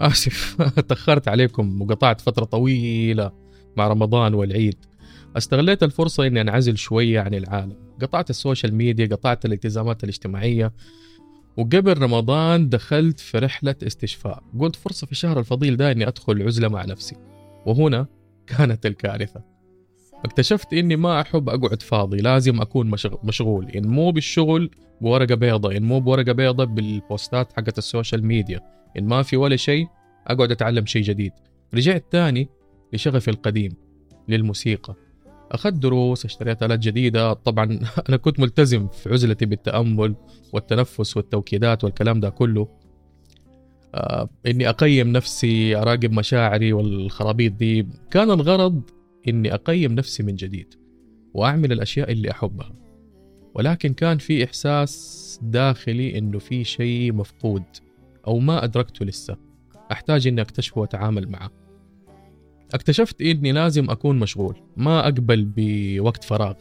آسف تأخرت عليكم وقطعت فترة طويلة مع رمضان والعيد. استغليت الفرصة إني أنعزل شوية عن العالم. قطعت ال social media قطعت الالتزامات الاجتماعية. وقبل رمضان دخلت في رحلة استشفاء. قلت فرصة في الشهر الفضيل ده إني أدخل عزلة مع نفسي. وهنا كانت الكارثة. اكتشفت إني ما أحب أقعد فاضي لازم أكون مشغول. إن مو بالشغل بورقة بيضة إن مو بورقة بيضة بالبوستات حقت ال social media. إن ما في ولا شيء أقعد أتعلم شيء جديد. رجعت تاني لشغفي القديم للموسيقى. أخذت دروس اشتريت آلات جديدة. طبعا أنا كنت ملتزم في عزلتي بالتأمل والتنفس والتوكيدات والكلام ده كله. آه إني أقيم نفسي أراقب مشاعري والخرابيط دي. كان الغرض إني أقيم نفسي من جديد وأعمل الأشياء اللي أحبها. ولكن كان في إحساس داخلي إنه في شيء مفقود. أو ما أدركته لسه. أحتاج إني أكتشفه وأتعامل معه. اكتشفت إني لازم أكون مشغول ما أقبل بوقت فراغ.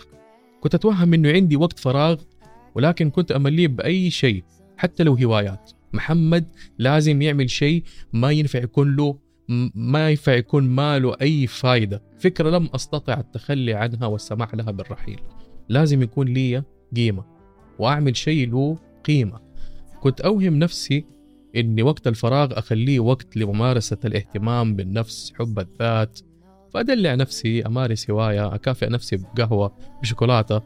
كنت أتوهم إنه عندي وقت فراغ ولكن كنت أمليه بأي شيء حتى لو هوايات. محمد لازم يعمل شيء ما ينفع يكون له ما ينفع يكون ما له أي فايدة. فكرة لم أستطع التخلي عنها والسماح لها بالرحيل. لازم يكون لي قيمة وأعمل شيء له قيمة. كنت أوهم نفسي إني وقت الفراغ أخليه وقت لممارسة الاهتمام بالنفس حب الذات فأدلع نفسي أمارس هواية أكافئ نفسي بقهوة بشوكولاتة.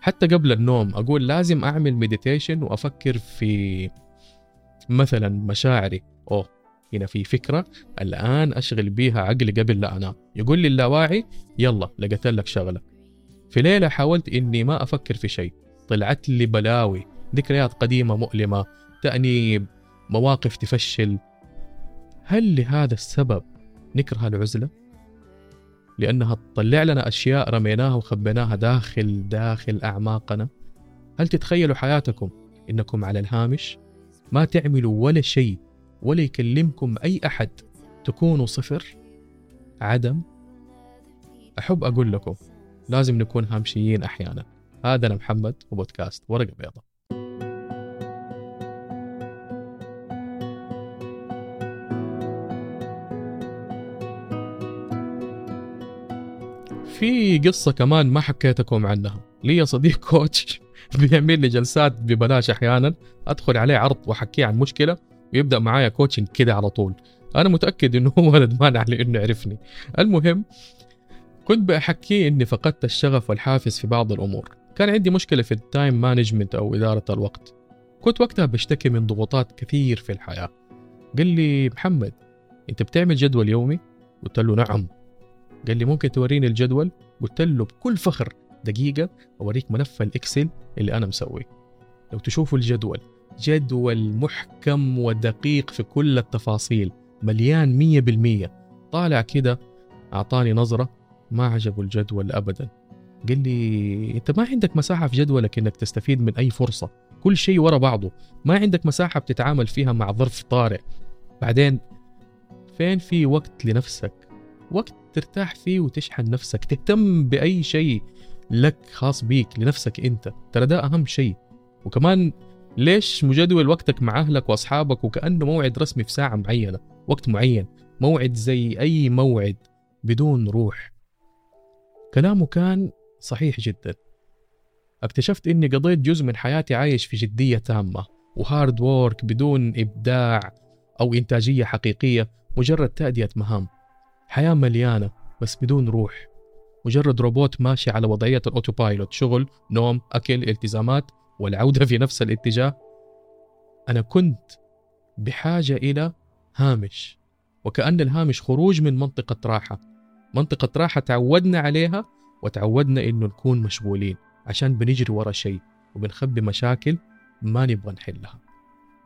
حتى قبل النوم أقول لازم أعمل مديتيشن وأفكر في مثلا مشاعري. أوه هنا في فكرة الآن أشغل بيها عقلي قبل لا أنام. يقول لي اللاواعي يلا لقيت لك شغلة في ليلة حاولت إني ما أفكر في شيء. طلعت لي بلاوي ذكريات قديمة مؤلمة تأنيب مواقف تفشل. هل لهذا السبب نكره العزلة؟ لأنها تطلع لنا أشياء رميناها وخبيناها داخل داخل أعماقنا. هل تتخيلوا حياتكم؟ إنكم على الهامش ما تعملوا ولا شيء ولا يكلمكم أي أحد تكونوا صفر؟ عدم. أحب أقول لكم لازم نكون هامشيين أحيانا. هذا أنا محمد وبودكاست ورقة بيضاء. في قصة كمان ما حكيتكم عنها. لي صديق كوتش بيعمل لي جلسات ببلاش أحيانا. أدخل عليه عرض وأحكيه عن مشكلة ويبدأ معايا coaching كده على طول. أنا متأكد إنه هو ولد مانع لإنه عرفني. المهم كنت بحكيه إني فقدت الشغف والحافز في بعض الأمور. كان عندي مشكلة في ال time management أو إدارة الوقت. كنت وقتها بشتكي من ضغوطات كثير في الحياة. قال لي محمد أنت بتعمل جدول يومي؟ قلت له نعم. قال لي ممكن توريني الجدول؟ قلت له بكل فخر. دقيقة أوريك ملف الإكسل اللي أنا مسويه. لو تشوفوا الجدول جدول محكم ودقيق في كل التفاصيل مليان مية بالمية. طالع كده أعطاني نظرة ما عجبه الجدول أبدا. قال لي أنت ما عندك مساحة في جدولك إنك تستفيد من أي فرصة. كل شيء ورا بعضه. ما عندك مساحة بتتعامل فيها مع ظرف طارئ. بعدين فين في وقت لنفسك؟ وقت ترتاح فيه وتشحن نفسك تهتم بأي شيء لك خاص بيك لنفسك أنت. ترى ده أهم شيء. وكمان ليش مجدول وقتك مع أهلك وأصحابك وكأنه موعد رسمي في ساعة معينة وقت معين موعد زي أي موعد بدون روح. كلامه كان صحيح جدا. اكتشفت إني قضيت جزء من حياتي عايش في جدية تامة و hard work بدون إبداع أو إنتاجية حقيقية مجرد تأدية مهام. حياة مليانة بس بدون روح. مجرد روبوت ماشي على وضعية ال auto pilot شغل نوم أكل التزامات والعودة في نفس الاتجاه. أنا كنت بحاجة إلى هامش وكأن الهامش خروج من منطقة راحة. منطقة راحة تعودنا عليها وتعودنا إنه نكون مشغولين عشان بنجري ورا شيء وبنخبي مشاكل ما نبغى نحلها.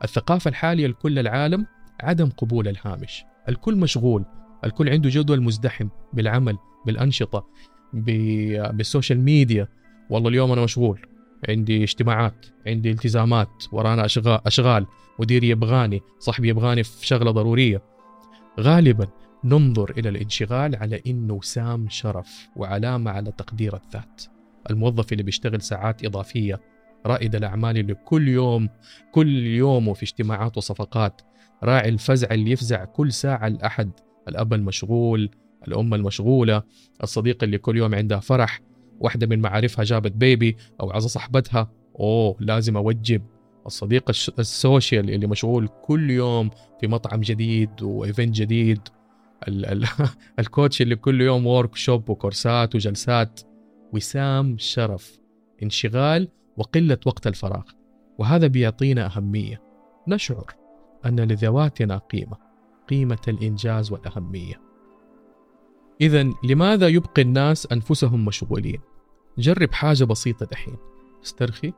الثقافة الحالية لكل العالم عدم قبول الهامش. الكل مشغول الكل عنده جدول مزدحم بالعمل بالأنشطة بالسوشيال ميديا. والله اليوم أنا مشغول عندي اجتماعات عندي التزامات ورانا أشغال, أشغال مديري يبغاني صاحبي يبغاني في شغلة ضرورية. غالبا ننظر إلى الانشغال على إنه وسام شرف وعلامة على تقدير الذات. الموظف اللي بيشتغل ساعات إضافية رائد الأعمال اللي كل يوم كل يوم وفي اجتماعات وصفقات راعي الفزعة اللي يفزع كل ساعة لأحد الأب المشغول الأم المشغولة الصديق اللي كل يوم عندها فرح واحدة من معارفها جابت baby أو أعز صاحبتها. أوه لازم أوجب الصديق ال social اللي مشغول كل يوم في مطعم جديد و event جديد. ال ال ال coach اللي كل يوم workshop وكورسات وجلسات. وسام شرف انشغال وقلة وقت الفراغ. وهذا بيعطينا أهمية. نشعر أن لذواتنا قيمة. قيمة الإنجاز والأهمية. إذا لماذا يبقي الناس أنفسهم مشغولين؟ جرب حاجة بسيطة دحين. استرخي.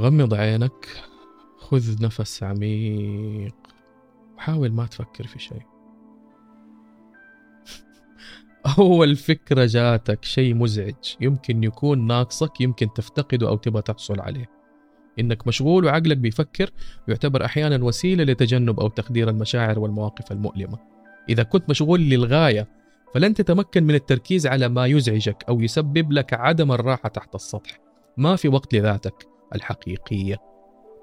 غمض عينك. خذ نفس عميق. وحاول ما تفكر في شيء. أول فكرة جاتك شيء مزعج. يمكن يكون ناقصك يمكن تفتقده أو تبغى تحصل عليه. إنك مشغول وعقلك بيفكر يعتبر أحيانا وسيلة لتجنب أو تخدير المشاعر والمواقف المؤلمة. إذا كنت مشغول للغاية فلن تتمكن من التركيز على ما يزعجك أو يسبب لك عدم الراحة تحت السطح. ما في وقت لذاتك الحقيقية.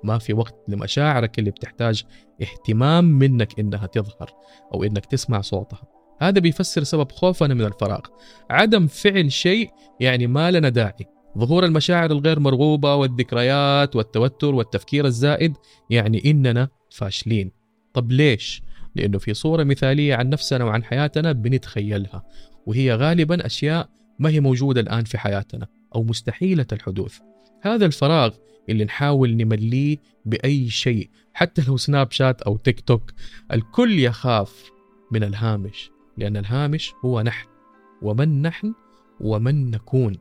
ما في وقت لمشاعرك اللي بتحتاج اهتمام منك إنها تظهر أو إنك تسمع صوتها. هذا بيفسر سبب خوفنا من الفراغ. عدم فعل شيء يعني ما لنا داعي. ظهور المشاعر الغير مرغوبة والذكريات والتوتر والتفكير الزائد يعني إننا فاشلين. طب ليش؟ لأنه في صورة مثالية عن نفسنا وعن حياتنا بنتخيلها وهي غالبا أشياء ما هي موجودة الآن في حياتنا أو مستحيلة الحدوث. هذا الفراغ اللي نحاول نمليه بأي شيء حتى لو سناب شات أو تيك توك الكل يخاف من الهامش لأن الهامش هو نحن ومن نحن ومن نكون.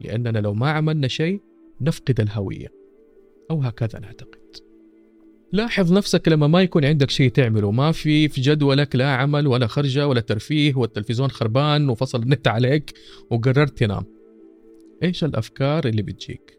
لأننا لو ما عملنا شيء نفقد الهوية. أو هكذا نعتقد. لاحظ نفسك لما ما يكون عندك شيء تعمله. ما في في جدولك لا عمل ولا خرجة ولا ترفيه والتلفزيون خربان وفصل النت عليك وقررت تنام. إيش الأفكار اللي بتجيك؟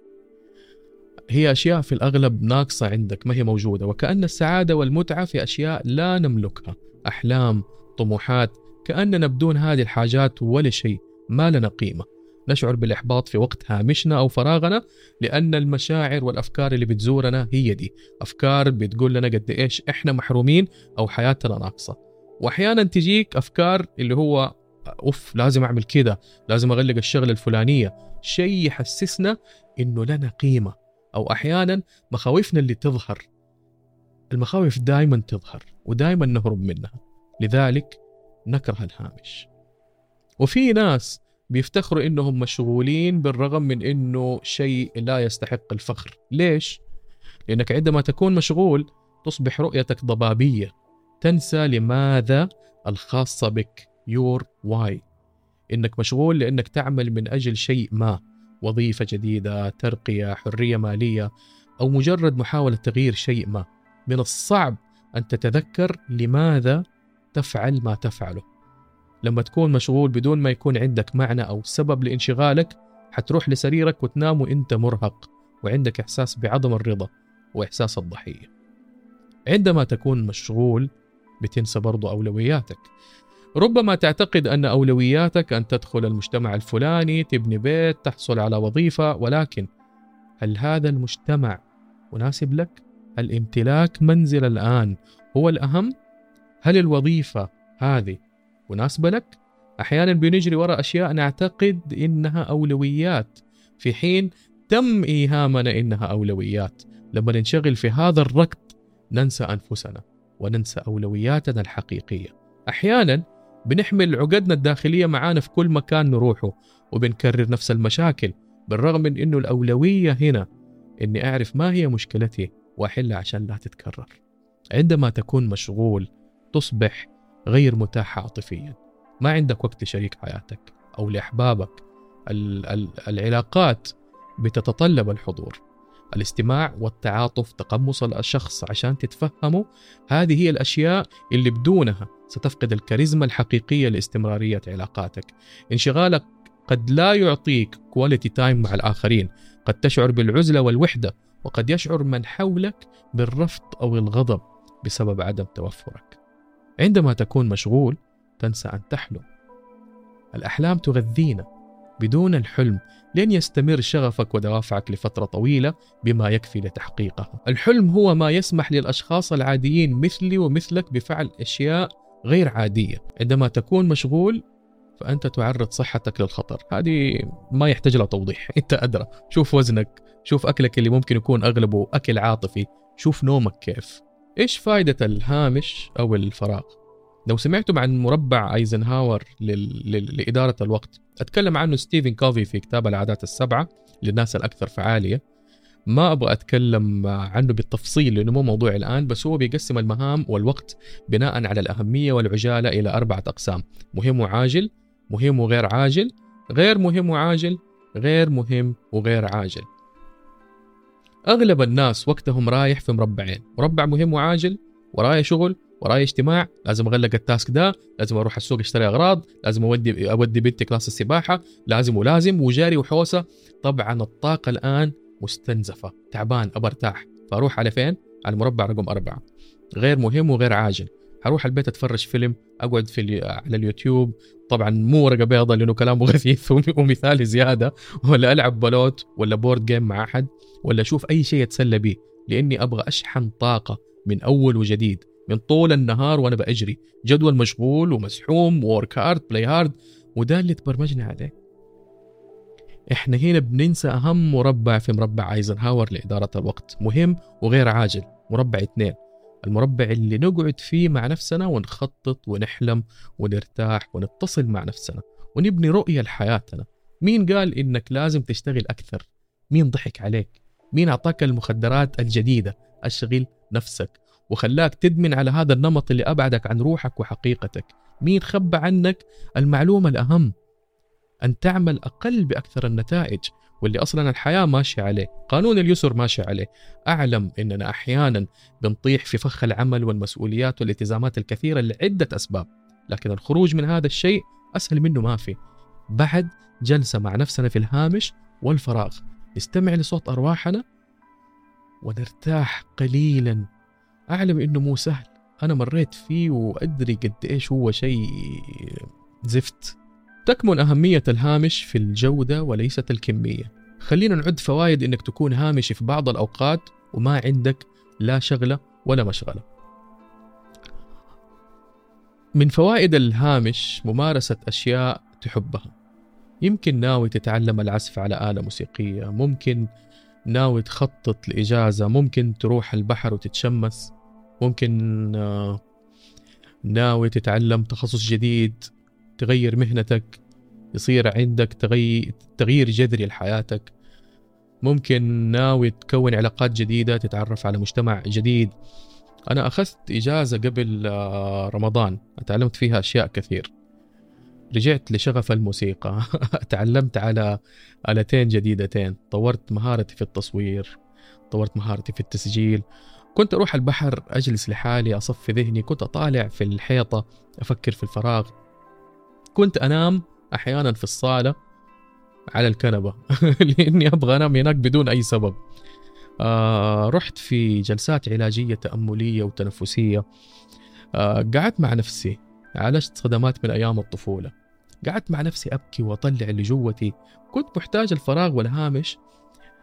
هي أشياء في الأغلب ناقصة عندك ما هي موجودة. وكأن السعادة والمتعة في أشياء لا نملكها. أحلام طموحات كاننا بدون هذه الحاجات ولا شيء ما لنا قيمة. نشعر بالإحباط في وقت هامشنا أو فراغنا لأن المشاعر والأفكار اللي بتزورنا هي دي. أفكار بتقول لنا قد إيش إحنا محرومين أو حياتنا ناقصة. وأحيانا تجيك أفكار اللي هو أوف لازم أعمل كده لازم أغلق الشغلة الفلانية. شيء يحسسنا إنه لنا قيمة. أو أحيانا مخاوفنا اللي تظهر. المخاوف دائما تظهر ودائما نهرب منها. لذلك نكره الهامش. وفي ناس بيفتخروا إنهم مشغولين بالرغم من إنه شيء لا يستحق الفخر. ليش؟ لأنك عندما تكون مشغول تصبح رؤيتك ضبابية. تنسى لماذا الخاصة بك. يور واي إنك مشغول لأنك تعمل من أجل شيء ما. وظيفة جديدة ترقية حرية مالية أو مجرد محاولة تغيير شيء ما. من الصعب أن تتذكر لماذا تفعل ما تفعله. لما تكون مشغول بدون ما يكون عندك معنى أو سبب لانشغالك حتروح لسريرك وتنام وإنت مرهق وعندك إحساس بعدم الرضا وإحساس الضحية. عندما تكون مشغول بتنسى برضو أولوياتك. ربما تعتقد أن أولوياتك أن تدخل المجتمع الفلاني تبني بيت تحصل على وظيفة ولكن هل هذا المجتمع مناسب لك؟ هل امتلاك منزل الآن هو الأهم؟ هل الوظيفة هذه مناسبة لك؟ أحيانا بنجري وراء أشياء نعتقد إنها أولويات في حين تم إيهامنا إنها أولويات. لما ننشغل في هذا الركض ننسى أنفسنا وننسى أولوياتنا الحقيقية. أحيانا بنحمل عقدنا الداخلية معانا في كل مكان نروحه وبنكرر نفس المشاكل بالرغم من إنه الأولوية هنا إني أعرف ما هي مشكلتي وأحلها عشان لا تتكرر. عندما تكون مشغول تصبح غير متاح عاطفيا. ما عندك وقت لشريك حياتك أو لأحبابك. العلاقات بتتطلب الحضور. الاستماع والتعاطف تقمص الشخص عشان تتفهمه. هذه هي الأشياء اللي بدونها ستفقد الكاريزما الحقيقية لاستمرارية علاقاتك. انشغالك قد لا يعطيك quality time مع الآخرين. قد تشعر بالعزلة والوحدة وقد يشعر من حولك بالرفض أو الغضب بسبب عدم توفرك. عندما تكون مشغول تنسى أن تحلم. الأحلام تغذينا بدون الحلم لن يستمر شغفك ودوافعك لفترة طويلة بما يكفي لتحقيقها. الحلم هو ما يسمح للأشخاص العاديين مثلي ومثلك بفعل أشياء غير عادية. عندما تكون مشغول فأنت تعرض صحتك للخطر. هذه ما يحتاج لها توضيح. أنت أدرى. شوف وزنك شوف أكلك اللي ممكن يكون أغلبه أكل عاطفي. شوف نومك كيف. إيش فائدة الهامش أو الفراغ؟ لو سمعتم عن مربع أيزنهاور لل... لإدارة الوقت أتكلم عنه ستيفن كوفي في كتاب العادات السبعة للناس الأكثر فعالية. ما أبغى أتكلم عنه بالتفصيل لأنه مو موضوع الآن بس هو بيقسم المهام والوقت بناء على الأهمية والعجالة إلى أربعة أقسام مهم وعاجل مهم وغير عاجل غير مهم وعاجل غير مهم وغير عاجل. أغلب الناس وقتهم رايح في مربعين. مربع مهم وعاجل ورايا شغل ورايا اجتماع لازم أغلق ال task ده لازم أروح السوق أشتري أغراض لازم أودي أودي بنتي كلاس السباحة لازم ولازم وجري وحوسة. طبعا الطاقة الآن مستنزفة تعبان أبغى أرتاح فأروح على فين؟ على المربع رقم أربعة. غير مهم وغير عاجل. حروح البيت أتفرج فيلم أقعد في على اليوتيوب. طبعا مو ورقة بيضاء لأنه كلامه غثيث ومثالي زيادة. ولا ألعب بلوت ولا board game مع أحد ولا أشوف أي شيء أتسلى به. لأني أبغى أشحن طاقة من أول وجديد من طول النهار وأنا بأجري. جدول مشغول ومزحوم work hard play hard وده اللي تبرمجنا عليه. إحنا هنا بننسى أهم مربع في مربع ايزنهاور لإدارة الوقت. مهم وغير عاجل مربع اثنين. المربع اللي نقعد فيه مع نفسنا ونخطط ونحلم ونرتاح ونتصل مع نفسنا ونبني رؤية لحياتنا. مين قال إنك لازم تشتغل أكثر؟ مين ضحك عليك؟ مين أعطاك المخدرات الجديدة؟ أشغل نفسك وخلاك تدمن على هذا النمط اللي أبعدك عن روحك وحقيقتك. مين خبى عنك المعلومة الأهم؟ أن تعمل أقل بأكثر النتائج واللي أصلا الحياة ماشية عليه قانون اليسر ماشي عليه. أعلم أننا أحيانا بنطيح في فخ العمل والمسؤوليات والالتزامات الكثيرة لعدة أسباب لكن الخروج من هذا الشيء أسهل منه ما في. بعد جلسة مع نفسنا في الهامش والفراغ. نستمع لصوت أرواحنا ونرتاح قليلا. أعلم أنه مو سهل. أنا مريت فيه وأدري قد إيش هو شيء زفت. تكمن أهمية الهامش في الجودة وليست الكمية. خلينا نعد فوائد أنك تكون هامشي في بعض الأوقات وما عندك لا شغلة ولا مشغلة. من فوائد الهامش ممارسة أشياء تحبها. يمكن ناوي تتعلم العزف على آلة موسيقية ممكن ناوي تخطط لإجازة ممكن تروح البحر وتتشمس ممكن آه، ناوي تتعلم تخصص جديد. تغير مهنتك يصير عندك تغيير تغيير جذري لحياتك. ممكن ناوي تكون علاقات جديدة تتعرف على مجتمع جديد. أنا أخذت إجازة قبل آه، رمضان تعلمت فيها أشياء كثير. رجعت لشغف الموسيقى. تعلمت على آلتين جديدتين. طورت مهارتي في التصوير طورت مهارتي في التسجيل. كنت أروح البحر أجلس لحالي أصفي ذهني. كنت أطالع في الحيطة أفكر في الفراغ. كنت أنام أحيانا في الصالة على الكنبة. لأني أبغى أنام هناك بدون أي سبب. آه رحت في جلسات علاجية تأملية وتنفسية. آه قعدت مع نفسي. عالجت صدمات من أيام الطفولة. قعدت مع نفسي أبكي وأطلع اللي جوتي كنت محتاج الفراغ والهامش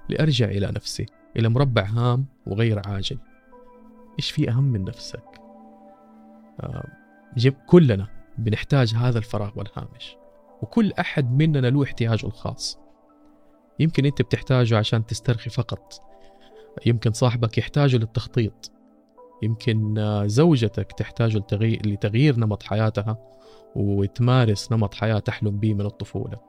لأرجع إلى نفسي إلى مربع هام وغير عاجل. إيش في أهم من نفسك؟ آه جيب كلنا. بنحتاج هذا الفراغ والهامش. وكل أحد مننا له احتياجه الخاص. يمكن أنت بتحتاجه عشان تسترخي فقط. يمكن صاحبك يحتاجه للتخطيط. يمكن زوجتك تحتاج لتغيير, لتغيير نمط حياتها وتمارس نمط حياة تحلم به من الطفولة.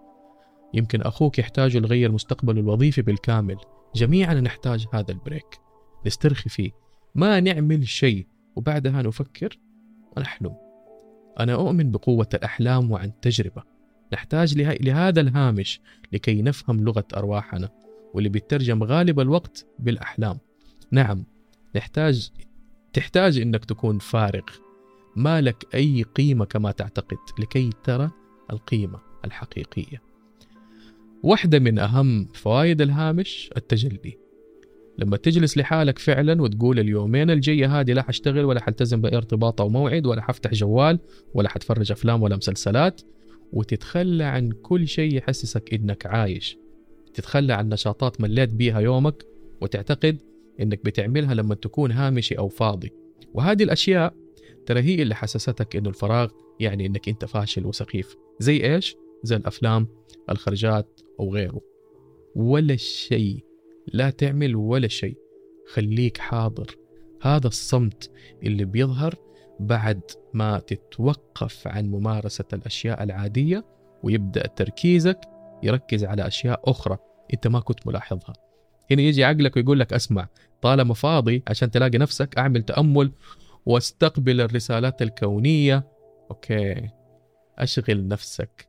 يمكن أخوك يحتاج لغير مستقبله الوظيفي بالكامل. جميعا نحتاج هذا البريك. نسترخي فيه. ما نعمل شيء. وبعدها نفكر ونحلم. أنا أؤمن بقوة الأحلام وعن تجربة. نحتاج لهذا الهامش لكي نفهم لغة أرواحنا واللي بيترجم غالب الوقت بالأحلام. نعم نحتاج تحتاج إنك تكون فارغ. ما لك أي قيمة كما تعتقد لكي ترى القيمة الحقيقية. واحدة من أهم فوائد الهامش التجلي. لما تجلس لحالك فعلا وتقول اليومين الجاية هذه لا حشتغل ولا حلتزم بأي ارتباط أو موعد ولا حفتح جوال ولا حتفرج أفلام ولا مسلسلات وتتخلى عن كل شيء يحسسك إنك عايش. تتخلى عن نشاطات مليت بيها يومك وتعتقد إنك بتعملها لما تكون هامشي أو فاضي. وهذه الأشياء ترى هي اللي حسستك إنه الفراغ يعني إنك أنت فاشل وسخيف. زي إيش؟ زي الأفلام الخرجات أو غيره. ولا شيء لا تعمل ولا شيء. خليك حاضر. هذا الصمت اللي بيظهر بعد ما تتوقف عن ممارسة الأشياء العادية ويبدأ تركيزك يركز على أشياء أخرى أنت ما كنت ملاحظها. هنا يجي عقلك ويقول لك أسمع طالما فاضي عشان تلاقي نفسك أعمل تأمل واستقبل الرسالات الكونية. أوكي. أشغل نفسك.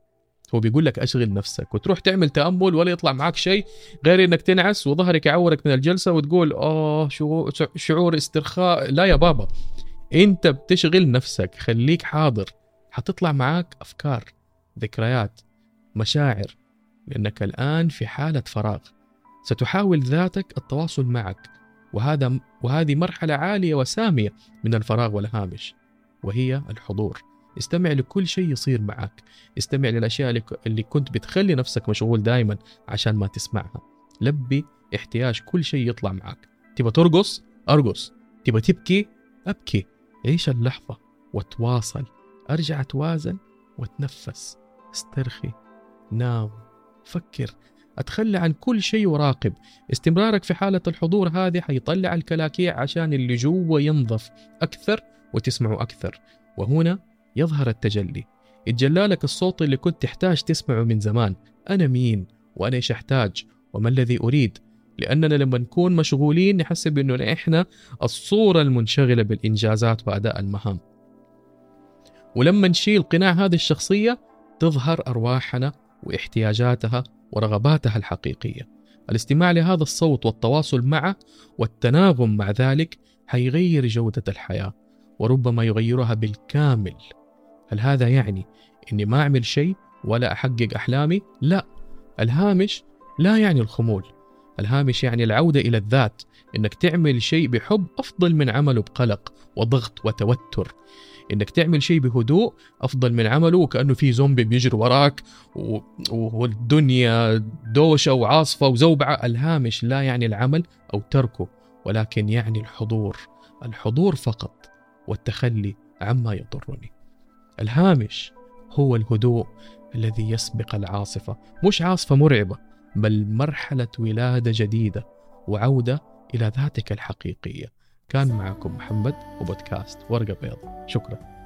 هو بيقول لك أشغل نفسك وتروح تعمل تأمل ولا يطلع معك شيء غير إنك تنعس وظهرك يعورك من الجلسة وتقول آه شعور استرخاء. لا يا بابا أنت بتشغل نفسك خليك حاضر. حتطلع معاك أفكار ذكريات مشاعر لأنك الآن في حالة فراغ. ستحاول ذاتك التواصل معك وهذا وهذه مرحلة عالية وسامية من الفراغ والهامش وهي الحضور. استمع لكل شيء يصير معك. استمع للأشياء اللي كنت بتخلي نفسك مشغول دائما عشان ما تسمعها. لبي احتياج كل شيء يطلع معك. تبى ترقص؟ أرقص. تبى تبكي؟ أبكي. عيش اللحظة وتواصل. أرجع أتوازن وتنفس. استرخي. نام. فكر. أتخلى عن كل شيء وراقب. استمرارك في حالة الحضور هذه حيطلع الكلاكيع عشان اللي جوا ينظف أكثر وتسمعه أكثر. وهنا يظهر التجلي. يتجلى لك الصوت اللي كنت تحتاج تسمعه من زمان. أنا مين؟ وأنا إيش أحتاج؟ وما الذي أريد؟ لأننا لما نكون مشغولين نحسب أنه إحنا الصورة المنشغلة بالإنجازات وأداء المهام. ولما نشيل قناع هذه الشخصية تظهر أرواحنا واحتياجاتها ورغباتها الحقيقية. الاستماع لهذا الصوت والتواصل معه والتناغم مع ذلك حيغير جودة الحياة وربما يغيرها بالكامل. هل هذا يعني أني ما أعمل شيء ولا أحقق أحلامي؟ لا. الهامش لا يعني الخمول. الهامش يعني العودة إلى الذات إنك تعمل شيء بحب أفضل من عمله بقلق وضغط وتوتر. إنك تعمل شيء بهدوء أفضل من عمله وكأنه في زومبي بيجري وراك والدنيا دوشة وعاصفة وزوبعة. الهامش لا يعني العمل أو تركه ولكن يعني الحضور. الحضور فقط والتخلي عما يضرني. الهامش هو الهدوء الذي يسبق العاصفة. مش عاصفة مرعبة بل مرحلة ولادة جديدة وعودة إلى ذاتك الحقيقية. كان معكم محمد وبودكاست ورقة بيض. شكرا.